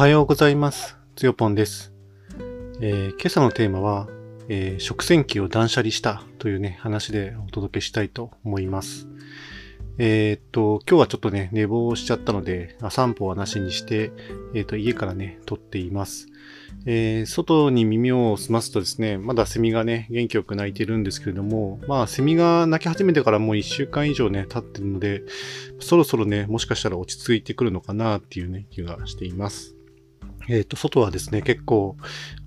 はようございます。つよぽんです。えー今朝のテーマは、えー食洗機を断捨離したというね、話でお届けしたいと思います。えーっと、今日はちょっとね、寝坊しちゃったので、散歩はなしにして、えっと、家からね、撮っています。え外に耳を澄ますとですね、まだセミがね、元気よく鳴いてるんですけれども、まあ、セミが鳴き始めてからもう1週間以上ね、経ってるので、そろそろね、もしかしたら落ち着いてくるのかなっていうね、気がしています。えっ、と、外はですね、結構、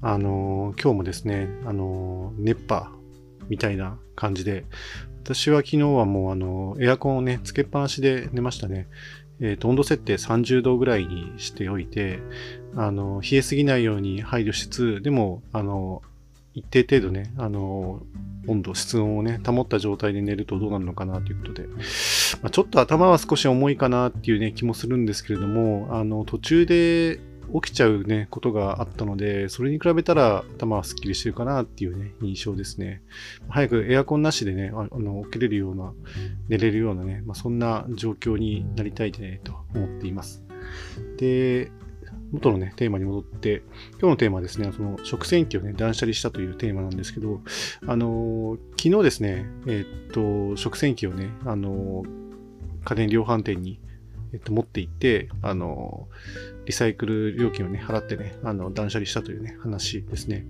あのー今日もですね、あのー熱波みたいな感じで、私は昨日はもうあのエアコンをね、つけっぱなしで寝ましたね。えっ、と、温度設定30度ぐらいにしておいて、あの冷えすぎないように配慮しつつ、でも、あの一定程度ね、あの温度、室温をね、保った状態で寝るとどうなるのかなということで、まあ、ちょっと頭は少し重いかなっていうね、気もするんですけれども、あの、途中で起きちゃうね、ことがあったので、それに比べたら頭はスッキリしてるかなっていうね、印象ですね。早くエアコンなしでね、ああの、起きれるような、寝れるようなね、まあ、そんな状況になりたいね、と思っています。で、元のね、テーマに戻って、今日のテーマはですね、その食洗機をね、断捨離したというテーマなんですけど、あのー昨日ですね、えーっと、食洗機をね、あのー家電量販店に、えっと、持って行って、あのリサイクル料金をね、払ってね、あの、断捨離したというね、話ですね。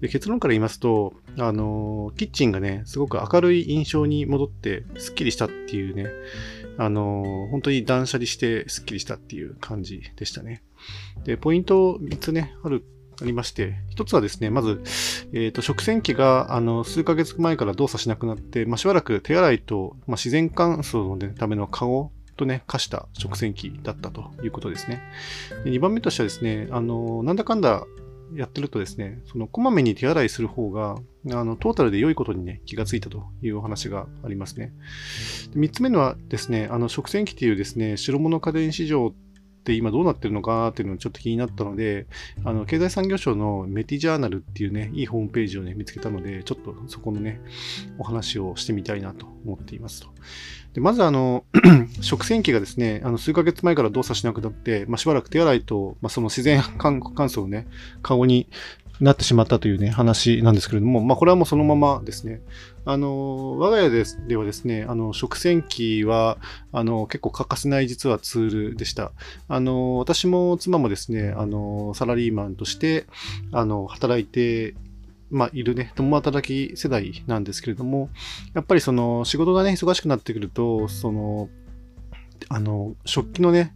で結論から言いますと、あのキッチンがね、すごく明るい印象に戻って、スッキリしたっていうね、あの本当に断捨離してスッキリしたっていう感じでしたね。で、ポイント3つね、ある、ありまして、一つはですね、まず、えっ、と、食洗機が、あの、数ヶ月前から動作しなくなって、まあ、しばらく手洗いと、まあ、自然乾燥の、ね、ためのカゴとね、貸した食洗機だったということですね。で2番目としてはですね、あの、なんだかんだやってるとですね、その、こまめに手洗いする方が、あの、トータルで良いことにね、気がついたというお話がありますね。で3つ目のはですね、あの、食洗機というですね、白物家電市場って今どうなってるのかなっていうのをちょっと気になったので、あの、経済産業省のメティジャーナルっていうね、いいホームページをね、見つけたので、ちょっとそこのね、お話をしてみたいなと思っていますと。でまずあの、食洗機がですね、あの数ヶ月前から動作しなくなって、まあ、しばらく手洗いと、まあ、その自然乾乾燥をね、顔になってしまったというね、話なんですけれども、まあ、これはもうそのままですね。あの、我が家ですではですね、あの、食洗機は、あの、結構欠かせない実はツールでした。あの、私も妻もですね、あの、サラリーマンとして、あの、働いて、まあ、いるね、共働き世代なんですけれども、やっぱりその、仕事がね、忙しくなってくると、その、あの、食器のね、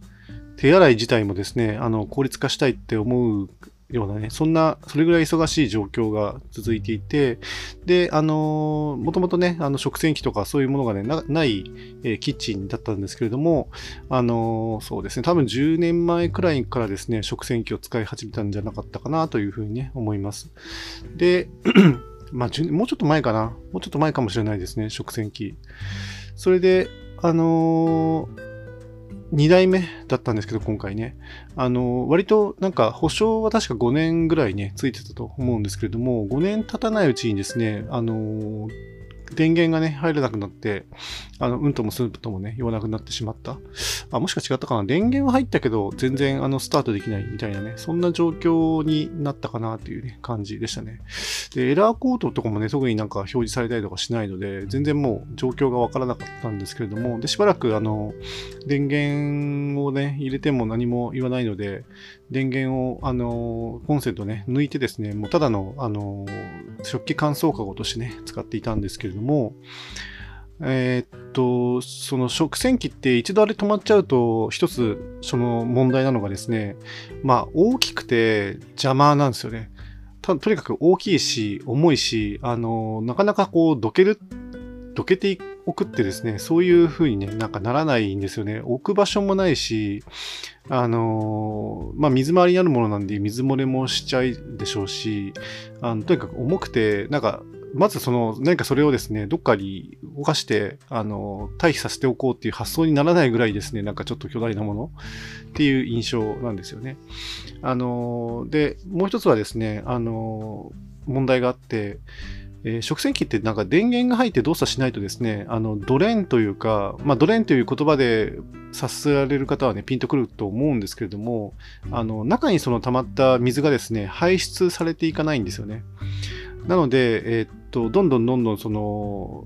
手洗い自体もですね、あの、効率化したいって思うようなね、そんな、それぐらい忙しい状況が続いていて、で、あの、もともとね、あの、食洗機とかそういうものがね、ない、えーキッチンだったんですけれども、あの、そうですね、多分10年前くらいからですね、食洗機を使い始めたんじゃなかったかなというふうにね、思います。で、まあ、もうちょっと前かな？もうちょっと前かもしれないですね、食洗機。それで、あの2代目だったんですけど、今回ね。あの割となんか保証は確か5年ぐらいね、ついてたと思うんですけれども、5年経たないうちにですね、あの電源がね、入らなくなって、あの、うんともすんともね、言わなくなってしまった。あ、もしか違ったかな？電源は入ったけど、全然あの、スタートできないみたいなね、そんな状況になったかなというね、感じでしたね。で、エラーコードとかもね、特になんか表示されたりとかしないので、全然もう状況がわからなかったんですけれども、で、しばらくあの、電源をね、入れても何も言わないので、電源を、あの、コンセントね、抜いてですね、もうただの、あの、食器乾燥カゴとしてね、使っていたんですけれども、えーっと、その食洗機って一度あれ止まっちゃうと、一つその問題なのがですね、まあ大きくて邪魔なんですよね。たとにかく大きいし、重いし、あの、なかなかこう、どける、どけておくってですね、そういう風にね、なんかならないんですよね。置く場所もないし、あの、まあ、水回りにあるものなんで水漏れもしちゃいでしょうし、あのとにかく重くて、なんか、まずその、何かそれをですね、どっかに動かして、あの、退避させておこうっていう発想にならないぐらいですね、なんかちょっと巨大なものっていう印象なんですよね。あの、で、もう一つはですね、あの、問題があって、えー、食洗機ってなんか電源が入って動作しないとですね、あの、ドレンというか、まあ、ドレンという言葉で察せられる方はね、ピンとくると思うんですけれども、あの、中にその溜まった水がですね、排出されていかないんですよね。なので、えー、っと、どんどんどんどんその、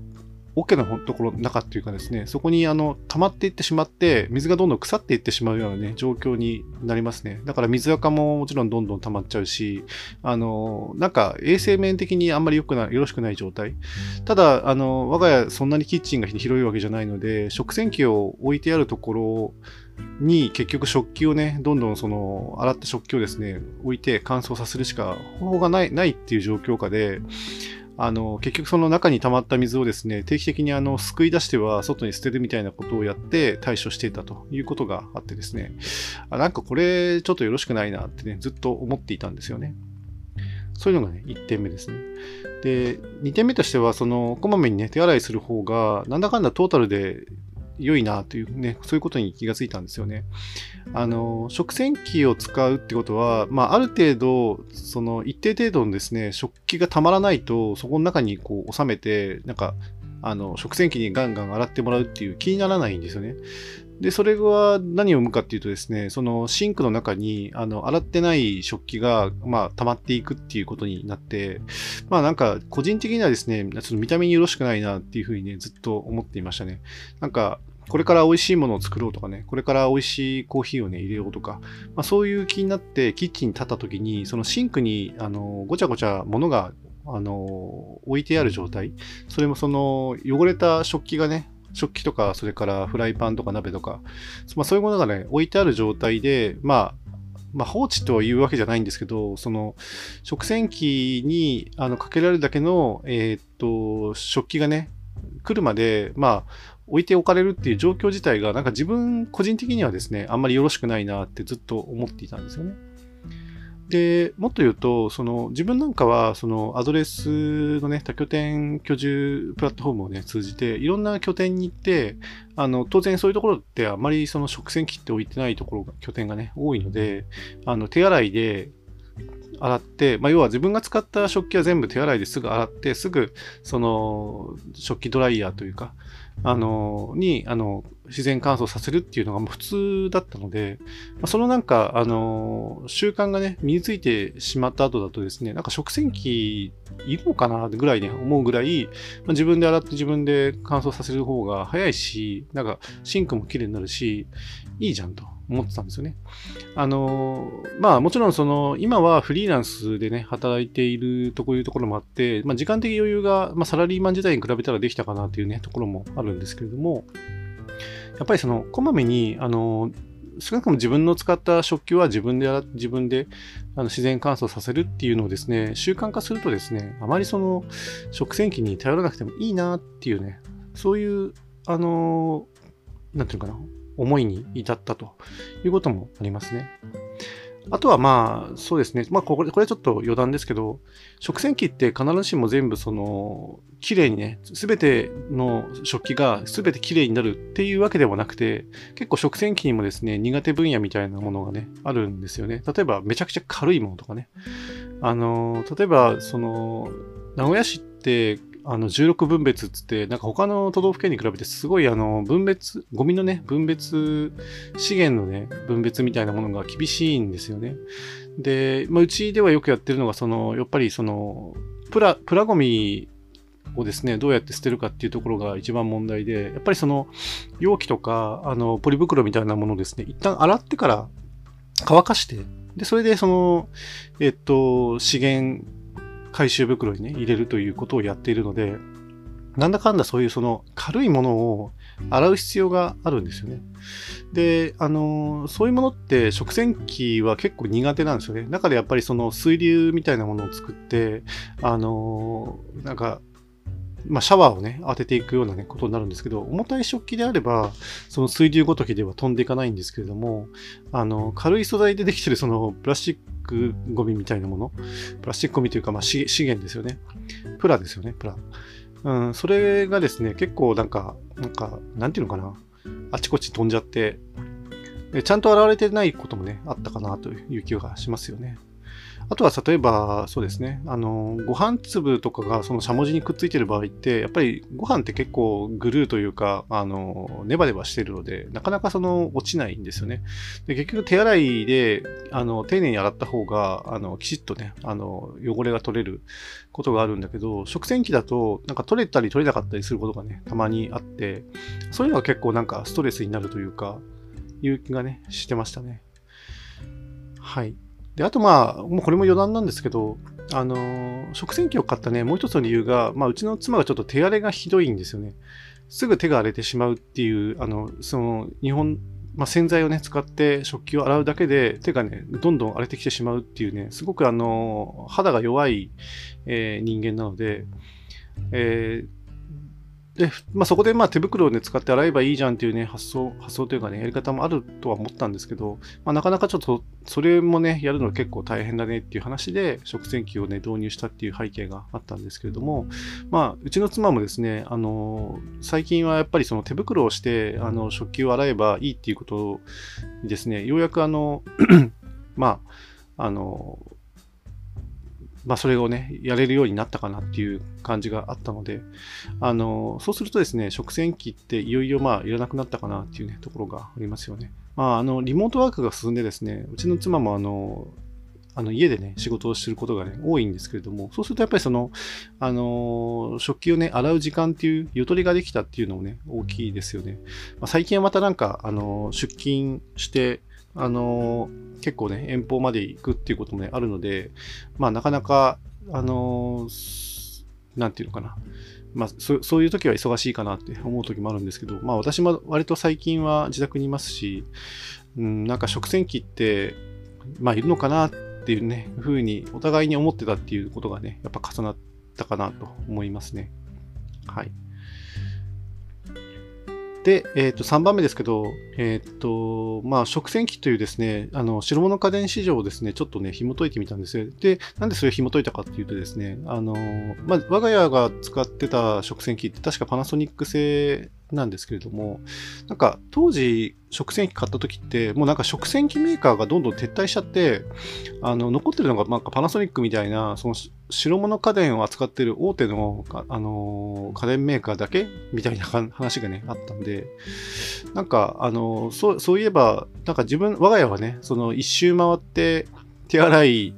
桶のところの中っていうかですね、そこにあの溜まっていってしまって、水がどんどん腐っていってしまうようなね、状況になりますね。だから水垢ももちろんどんどん溜まっちゃうし、あの、なんか衛生面的にあんまり良くない、よろしくない状態。ただ、あの、我が家そんなにキッチンが広いわけじゃないので、食洗機を置いてあるところに結局食器をね、どんどんその洗った食器をですね、置いて乾燥させるしか方法がない、ないっていう状況下で、あの、結局その中に溜まった水をですね、定期的にあの、救い出しては外に捨てるみたいなことをやって対処していたということがあってですね、あなんかこれちょっとよろしくないなってね、ずっと思っていたんですよね。そういうのがね、1点目ですね。で、2点目としては、その、こまめにね、手洗いする方が、なんだかんだトータルで良いなというね、そういうことに気がついたんですよね。あの、食洗機を使うってことは、まあ、ある程度、その一定程度のですね、食器がたまらないと、そこの中にこう収めて、なんか、あの、食洗機にガンガン洗ってもらうっていう気にならないんですよね。で、それは何を生むかっていうとですね、そのシンクの中に、あの、洗ってない食器が、まあ、溜まっていくっていうことになって、まあなんか、個人的にはですね、ちょっと見た目によろしくないなっていうふうにね、ずっと思っていましたね。なんか、これから美味しいものを作ろうとかね、これから美味しいコーヒーをね、入れようとか、まあ、そういう気になってキッチンに立った時に、そのシンクに、あの、ごちゃごちゃ物が、あの、置いてある状態、それもその、汚れた食器がね、食器とか、それからフライパンとか鍋とか、まあ、そういうものがね、置いてある状態で、まあ、まあ、放置とは言うわけじゃないんですけど、その、食洗機にあのかけられるだけの、えー、っと、食器がね、来るまで、まあ、置いておかれるっていう状況自体が、なんか自分個人的にはですね、あんまりよろしくないなってずっと思っていたんですよね。で、もっと言うと、その自分なんかは、そのアドレスのね、多拠点居住プラットフォームをね、通じて、いろんな拠点に行って、あの、当然そういうところってあまりその食洗機って置いてないところが、拠点がね、多いので、あの、手洗いで、洗って、まあ、要は自分が使った食器は全部手洗いですぐ洗って、すぐ、その、食器ドライヤーというか、あの、に、あの、自然乾燥させるっていうのが普通だったので、ま、そのなんか、あの、習慣がね、身についてしまった後だとですね、なんか食洗機いるのかなぐらいね、思うぐらい、ま、自分で洗って自分で乾燥させる方が早いし、なんかシンクも綺麗になるし、いいじゃんと。思ってたんですよね。あの、まあもちろんその、今はフリーランスでね、働いているとこいうところもあって、まあ時間的余裕が、まあサラリーマン時代に比べたらできたかなっていうね、ところもあるんですけれども、やっぱりその、こまめに、あの、少なくとも自分の使った食器は自分で、自分であの自然乾燥させるっていうのをですね、習慣化するとですね、あまりその食洗機に頼らなくてもいいなっていうね、そういう、あの、なんていうかな、思いに至ったということもありますね。あとはまあ、そうですね。まあ、これ、これちょっと余談ですけど、食洗機って必ずしも全部その、綺麗にね、すべての食器がすべて綺麗になるっていうわけではなくて、結構食洗機にもですね、苦手分野みたいなものがね、あるんですよね。例えば、めちゃくちゃ軽いものとかね。あの、例えば、その、名古屋市ってあの16分別っつって、なんか他の都道府県に比べてすごいあの分別、ゴミのね、分別、資源のね、分別みたいなものが厳しいんですよね。で、まあ、うちではよくやってるのが、その、やっぱりその、プラ、プラゴミをですね、どうやって捨てるかっていうところが一番問題で、やっぱりその、容器とか、あの、ポリ袋みたいなものをですね、一旦洗ってから乾かして、で、それでその、えっと、資源回収袋にね、入れるということをやっているので、なんだかんだそういうその軽いものを洗う必要があるんですよね。で、あの、そういうものって食洗機は結構苦手なんですよね。中でやっぱりその水流みたいなものを作って、あの、なんかまあ、シャワーをね、当てていくようなね、ことになるんですけど、重たい食器であれば、その水流ごときでは飛んでいかないんですけれども、あの、軽い素材でできてるそのプラスチックゴミみたいなもの、プラスチックゴミというか、まあ、資源ですよね。プラですよね、プラ。うん、それがですね、結構なんか、なんか、なんていうのかな、あちこち飛んじゃって、ちゃんと洗われてないこともね、あったかなという気がしますよね。あとは例えば、そうですね、あの、ご飯粒とかがそのしゃもじにくっついてる場合って、やっぱりご飯って結構グルーというか、あの、ネバネバしてるので、なかなかその落ちないんですよね。で、結局手洗いで、あの、丁寧に洗った方が、あの、きちっとね、あの、汚れが取れることがあるんだけど、食洗機だと、なんか取れたり取れなかったりすることがね、たまにあって、そういうのが結構なんかストレスになるというか、いう気がね、してましたね。はい。で、あとまあ、もうこれも余談なんですけど、あのー、食洗機を買ったね、もう一つの理由が、まあ、うちの妻がちょっと手荒れがひどいんですよね。すぐ手が荒れてしまうっていう、あの、その、日本、まあ、洗剤をね、使って食器を洗うだけで手がね、どんどん荒れてきてしまうっていうね、すごくあの、肌が弱い、えー、人間なので、えー、で、まあ、そこでまあ手袋を、ね、使って洗えばいいじゃんっていうね、発想、発想というかね、やり方もあるとは思ったんですけど、まあ、なかなかちょっと、それもね、やるの結構大変だねっていう話で、食洗機をね、導入したっていう背景があったんですけれども、まあ、うちの妻もですね、あの、最近はやっぱりその手袋をして、あの、食器を洗えばいいっていうことにですね、ようやくあの、まあ、あの、まあ、それをね、やれるようになったかなっていう感じがあったので、あの、そうするとですね、食洗機っていよいよまあ、いらなくなったかなっていうね、ところがありますよね。まあ、あの、リモートワークが進んでですね、うちの妻もあの、あの家でね、仕事をすることがね、多いんですけれども、そうするとやっぱりその、あの食器をね、洗う時間っていうゆとりができたっていうのもね、大きいですよね。まあ、最近はまたなんか、あの出勤して、あの、結構ね、遠方まで行くっていうこともね、あるので、まあ、なかなか、あのー、なんていうのかな。まあそ、そういう時は忙しいかなって思う時もあるんですけど、まあ私も割と最近は自宅にいますし、うん、なんか食洗機って、まあいるのかなっていうね、ふうにお互いに思ってたっていうことがね、やっぱ重なったかなと思いますね。はい。で、え、ー、と、3番目ですけど、え、ー、と、まあ、食洗機というですね、あの、白物家電市場をですね、ちょっとね、紐解いてみたんですよ。で、なんでそれを紐解いたかっていうとですね、あの、まあ、我が家が使ってた食洗機って確かパナソニック製なんですけれども、なんか当時食洗機買った時って、もうなんか食洗機メーカーがどんどん撤退しちゃって、あの、残ってるのがなんかパナソニックみたいな、その白物家電を扱ってる大手の、あの家電メーカーだけみたいな 話がね、あったんで、なんか、あのそう、そういえば、なんか自分、我が家はね、その一周回って手洗い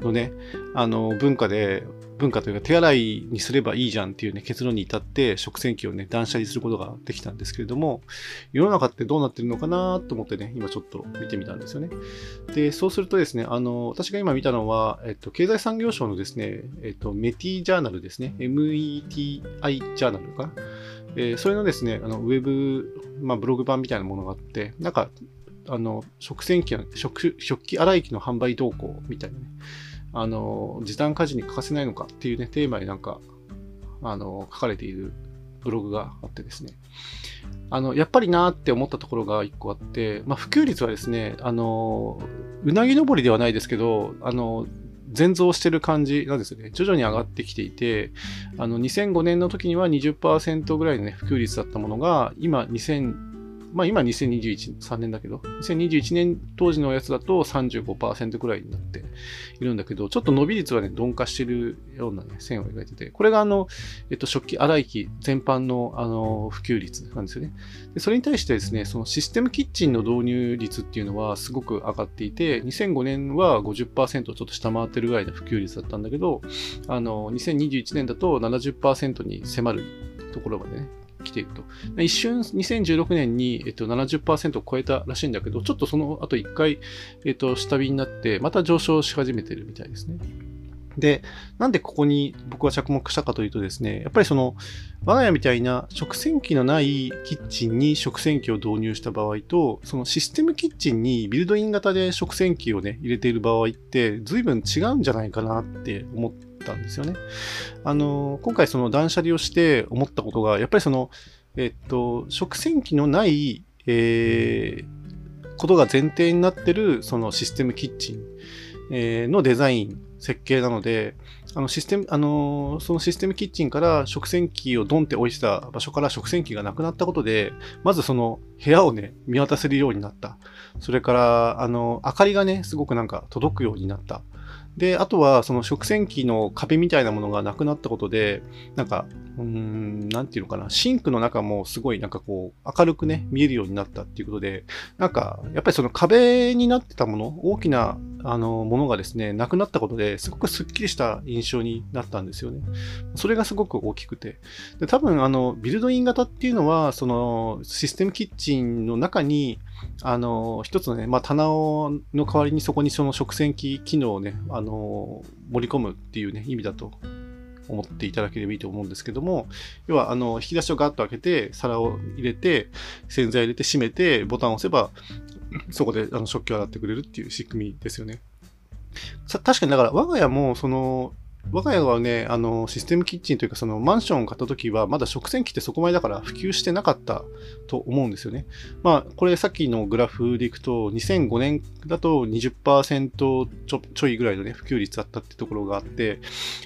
のね、あの、文化で、文化というか手洗いにすればいいじゃんっていうね、結論に至って食洗機をね、断捨離することができたんですけれども、世の中ってどうなってるのかなと思ってね、今ちょっと見てみたんですよね。で、そうするとですね、あの、私が今見たのは、えっと、経済産業省のですね、えっと、メティジャーナルですね、METI ジャーナルか。えー、それのですね、あのウェブ、まあ、ブログ版みたいなものがあって、なんか、あの、食洗機、食、食器洗い機の販売動向みたいなね、あの、時短家事に欠かせないのかっていうね、テーマになんか、あの、書かれているブログがあってですね。あの、やっぱりなーって思ったところが一個あって、まあ、普及率はですね、あの、うなぎ登りではないですけど、あの、全増してる感じなんですよね。徐々に上がってきていて、あの、2005年の時には20%ぐらいのね、普及率だったものが、今、2000、まあ今2021、3年だけど、2021年当時のやつだと35%くらいになっているんだけど、ちょっと伸び率はね、鈍化してるようなね、線を描いてて、これがあの、えっと、食器洗い機全般のあの、普及率なんですよね。で、それに対してですね、そのシステムキッチンの導入率っていうのはすごく上がっていて、2005年は50%をちょっと下回ってるぐらいの普及率だったんだけど、あの、2021年だと70%に迫るところまでね、来ていると。一瞬2016年に、えっと、70%を超えたらしいんだけど、ちょっとその後一回、えっと、下火になって、また上昇し始めてるみたいですね。で、なんでここに僕は着目したかというとですね、やっぱりその、我が家みたいな食洗機のないキッチンに食洗機を導入した場合と、そのシステムキッチンにビルドイン型で食洗機をね、入れている場合って、随分違うんじゃないかなって思ってったんですよね。あの、今回その断捨離をして思ったことが、やっぱりその、えっと、食洗機のない、えー、ことが前提になってる、そのシステムキッチン、えー、のデザイン、設計なので、あのシステム、あのそのシステムキッチンから食洗機をドンって置いてた場所から食洗機がなくなったことで、まずその部屋をね、見渡せるようになった。それから、あの、明かりがね、すごくなんか届くようになった。で、あとはその食洗機の壁みたいなものがなくなったことで、なんか、うん、なんていうのかな、シンクの中もすごいなんかこう、明るくね、見えるようになったっていうことで、なんか、やっぱりその壁になってたもの、大きな、あの、ものがですね、なくなったことですごくスッキリした印象になったんですよね。それがすごく大きくて。で多分、あの、ビルドイン型っていうのは、その、システムキッチンの中に、あの、一つのね、まあ、棚の代わりにそこにその食洗機機能をね、あの、盛り込むっていうね、意味だと思っていただければいいと思うんですけども、要は、あの、引き出しをガッと開けて、皿を入れて、洗剤入れて閉めて、ボタンを押せば、そこであの食器を洗ってくれるっていう仕組みですよね。確かに、だから我が家も、その、我が家はね、あの、システムキッチンというか、そのマンションを買った時は、まだ食洗機ってそこまでだから普及してなかったと思うんですよね。まあ、これさっきのグラフでいくと、2005年だと20%ちょちょいぐらいのね、普及率だったってところがあって、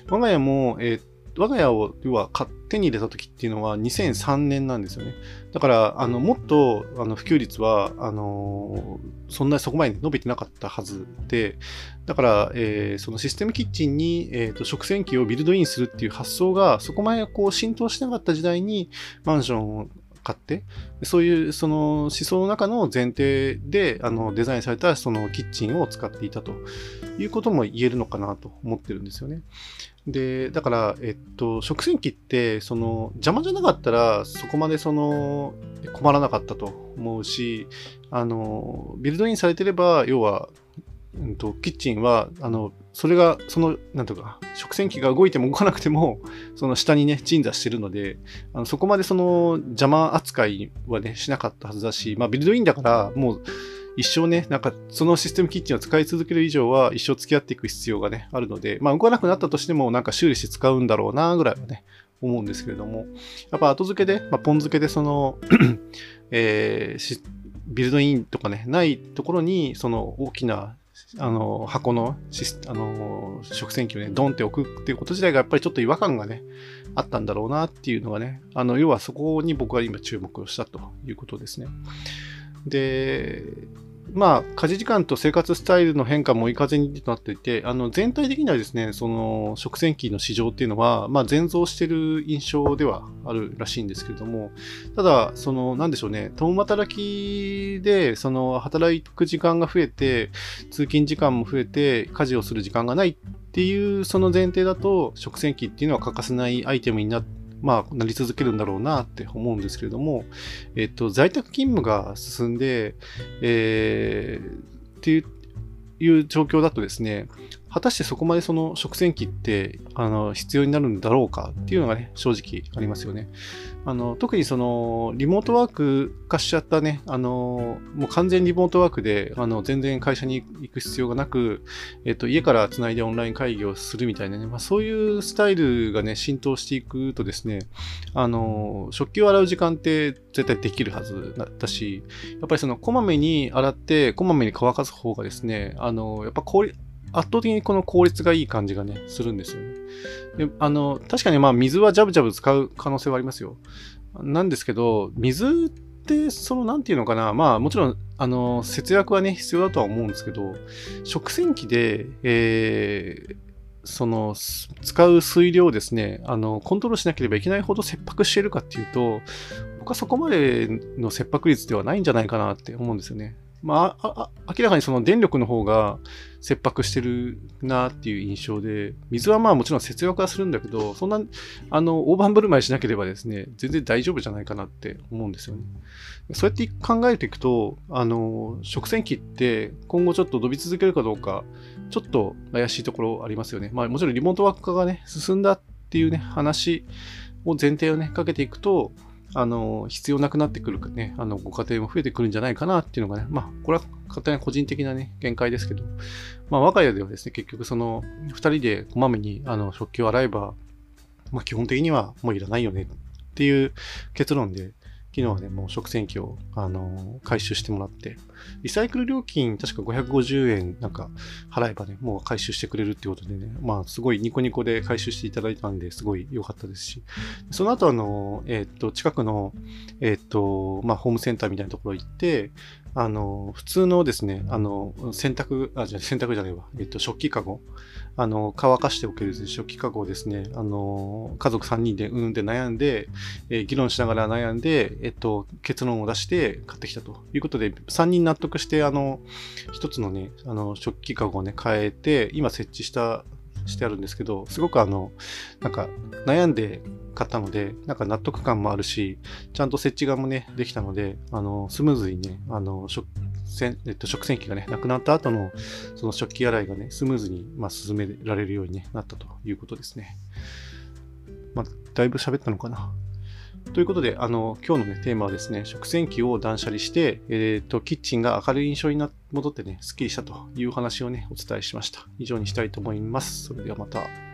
我が家も、えー、我が家を、要は、手に入れた時っていうのは2003年なんですよね。だから、あの、もっと、あの、普及率は、あのそんなにそこまで伸びてなかったはずで、だから、えー、そのシステムキッチンに、えーと、食洗機をビルドインするっていう発想が、そこまでこう浸透してなかった時代に、マンションを買って、そういうその思想の中の前提であのデザインされたそのキッチンを使っていたということも言えるのかなと思ってるんですよね。で、だから、えっと、食洗機って、その、邪魔じゃなかったら、そこまでその、困らなかったと思うし、あの、ビルドインされてれば、要は、うんと、キッチンは、あの、それが、その、なんとか、食洗機が動いても動かなくても、その下にね、鎮座してるので、あのそこまでその邪魔扱いはね、しなかったはずだし、まあ、ビルドインだから、もう、一生ね、なんかそのシステムキッチンを使い続ける以上は一生付き合っていく必要がね、あるので、まあ動かなくなったとしてもなんか修理して使うんだろうなぐらいはね、思うんですけれども、やっぱ後付けで、まあ、ポン付けでその えー、ビルドインとかね、ないところにその大きなあの箱のあの食洗機をね、ドンって置くっていうこと自体がやっぱりちょっと違和感がね、あったんだろうなっていうのがね、あの要はそこに僕は今注目をしたということですね。で、まあ、家事時間と生活スタイルの変化も追いかぜになっていて、あの全体的にはですね、その食洗機の市場っていうのは、まあ、全増してる印象ではあるらしいんですけれども、ただ、その、なんでしょうね、共働きで、その、働く時間が増えて、通勤時間も増えて、家事をする時間がないっていう、その前提だと、食洗機っていうのは欠かせないアイテムになって、まあ、なり続けるんだろうなって思うんですけれども、えっと、在宅勤務が進んで、えー、っていういう状況だとですね、果たしてそこまでその食洗機ってあの必要になるんだろうかっていうのがね、正直ありますよね。あの特にそのリモートワーク化しちゃったね、あのもう完全リモートワークであの全然会社に行く必要がなく、えっと、家からつないでオンライン会議をするみたいなね、まあ、そういうスタイルがね、浸透していくとですね、あの食器を洗う時間って絶対できるはずだし、やっぱりそのこまめに洗って、こまめに乾かす方がですね、あのやっぱ効率圧倒的にこの効率がいい感じがね、するんですよね。であの確かにまあ水はジャブジャブ使う可能性はありますよ。なんですけど、水って、その、なんていうのかな、まあもちろん、あの、節約はね、必要だとは思うんですけど、食洗機で、えー、その、使う水量をですね、あの、コントロールしなければいけないほど切迫しているかっていうと、僕はそこまでの切迫率ではないんじゃないかなって思うんですよね。まあ、明らかにその電力の方が切迫してるなっていう印象で、水はまあもちろん節約はするんだけど、そんな、あの、大盤振る舞いしなければですね、全然大丈夫じゃないかなって思うんですよね。そうやって考えていくと、あの、食洗機って今後ちょっと伸び続けるかどうか、ちょっと怪しいところありますよね。まあもちろんリモートワーク化がね、進んだっていうね、話を前提をね、かけていくと、あの、必要なくなってくるね、あの、ご家庭も増えてくるんじゃないかなっていうのがね、まあ、これは勝手な個人的なね、見解ですけど、まあ、我が家ではですね、結局その、2人でこまめに、あの、食器を洗えば、まあ、基本的にはもういらないよねっていう結論で、昨日はね、もう食洗機を、あの回収してもらって、リサイクル料金、確か550円なんか払えばね、もう回収してくれるっていうことでね、まあ、すごいニコニコで回収していただいたんで、すごい良かったですし、その後、あの、えっ、と、近くの、えっ、と、まあ、ホームセンターみたいなところ行って、あの、普通のですね、あの、洗濯、あ、じゃ洗濯じゃないわ、えっと、食器かご、あの、乾かしておける食器かごをですね、あの、家族3人でうんで悩んで、えー、議論しながら悩んで、えっと、結論を出して買ってきたと。いうことで、3人納得して、あの、一つのね、あの、食器かごをね、変えて、今設置したしてあるんですけど、すごくあの、なんか悩んで買ったので、なんか納得感もあるし、ちゃんと設置側もね、できたので、あの、スムーズにね、あの、食洗、えっと、食洗機がね、なくなった後の、その食器洗いがね、スムーズに、まあ、進められるように、なったということですね。まあ、だいぶ喋ったのかな。ということで、あの、今日のね、テーマはですね、食洗機を断捨離して、えっ、ー、と、キッチンが明るい印象にな戻ってね、スッキリしたという話をね、お伝えしました。以上にしたいと思います。それではまた。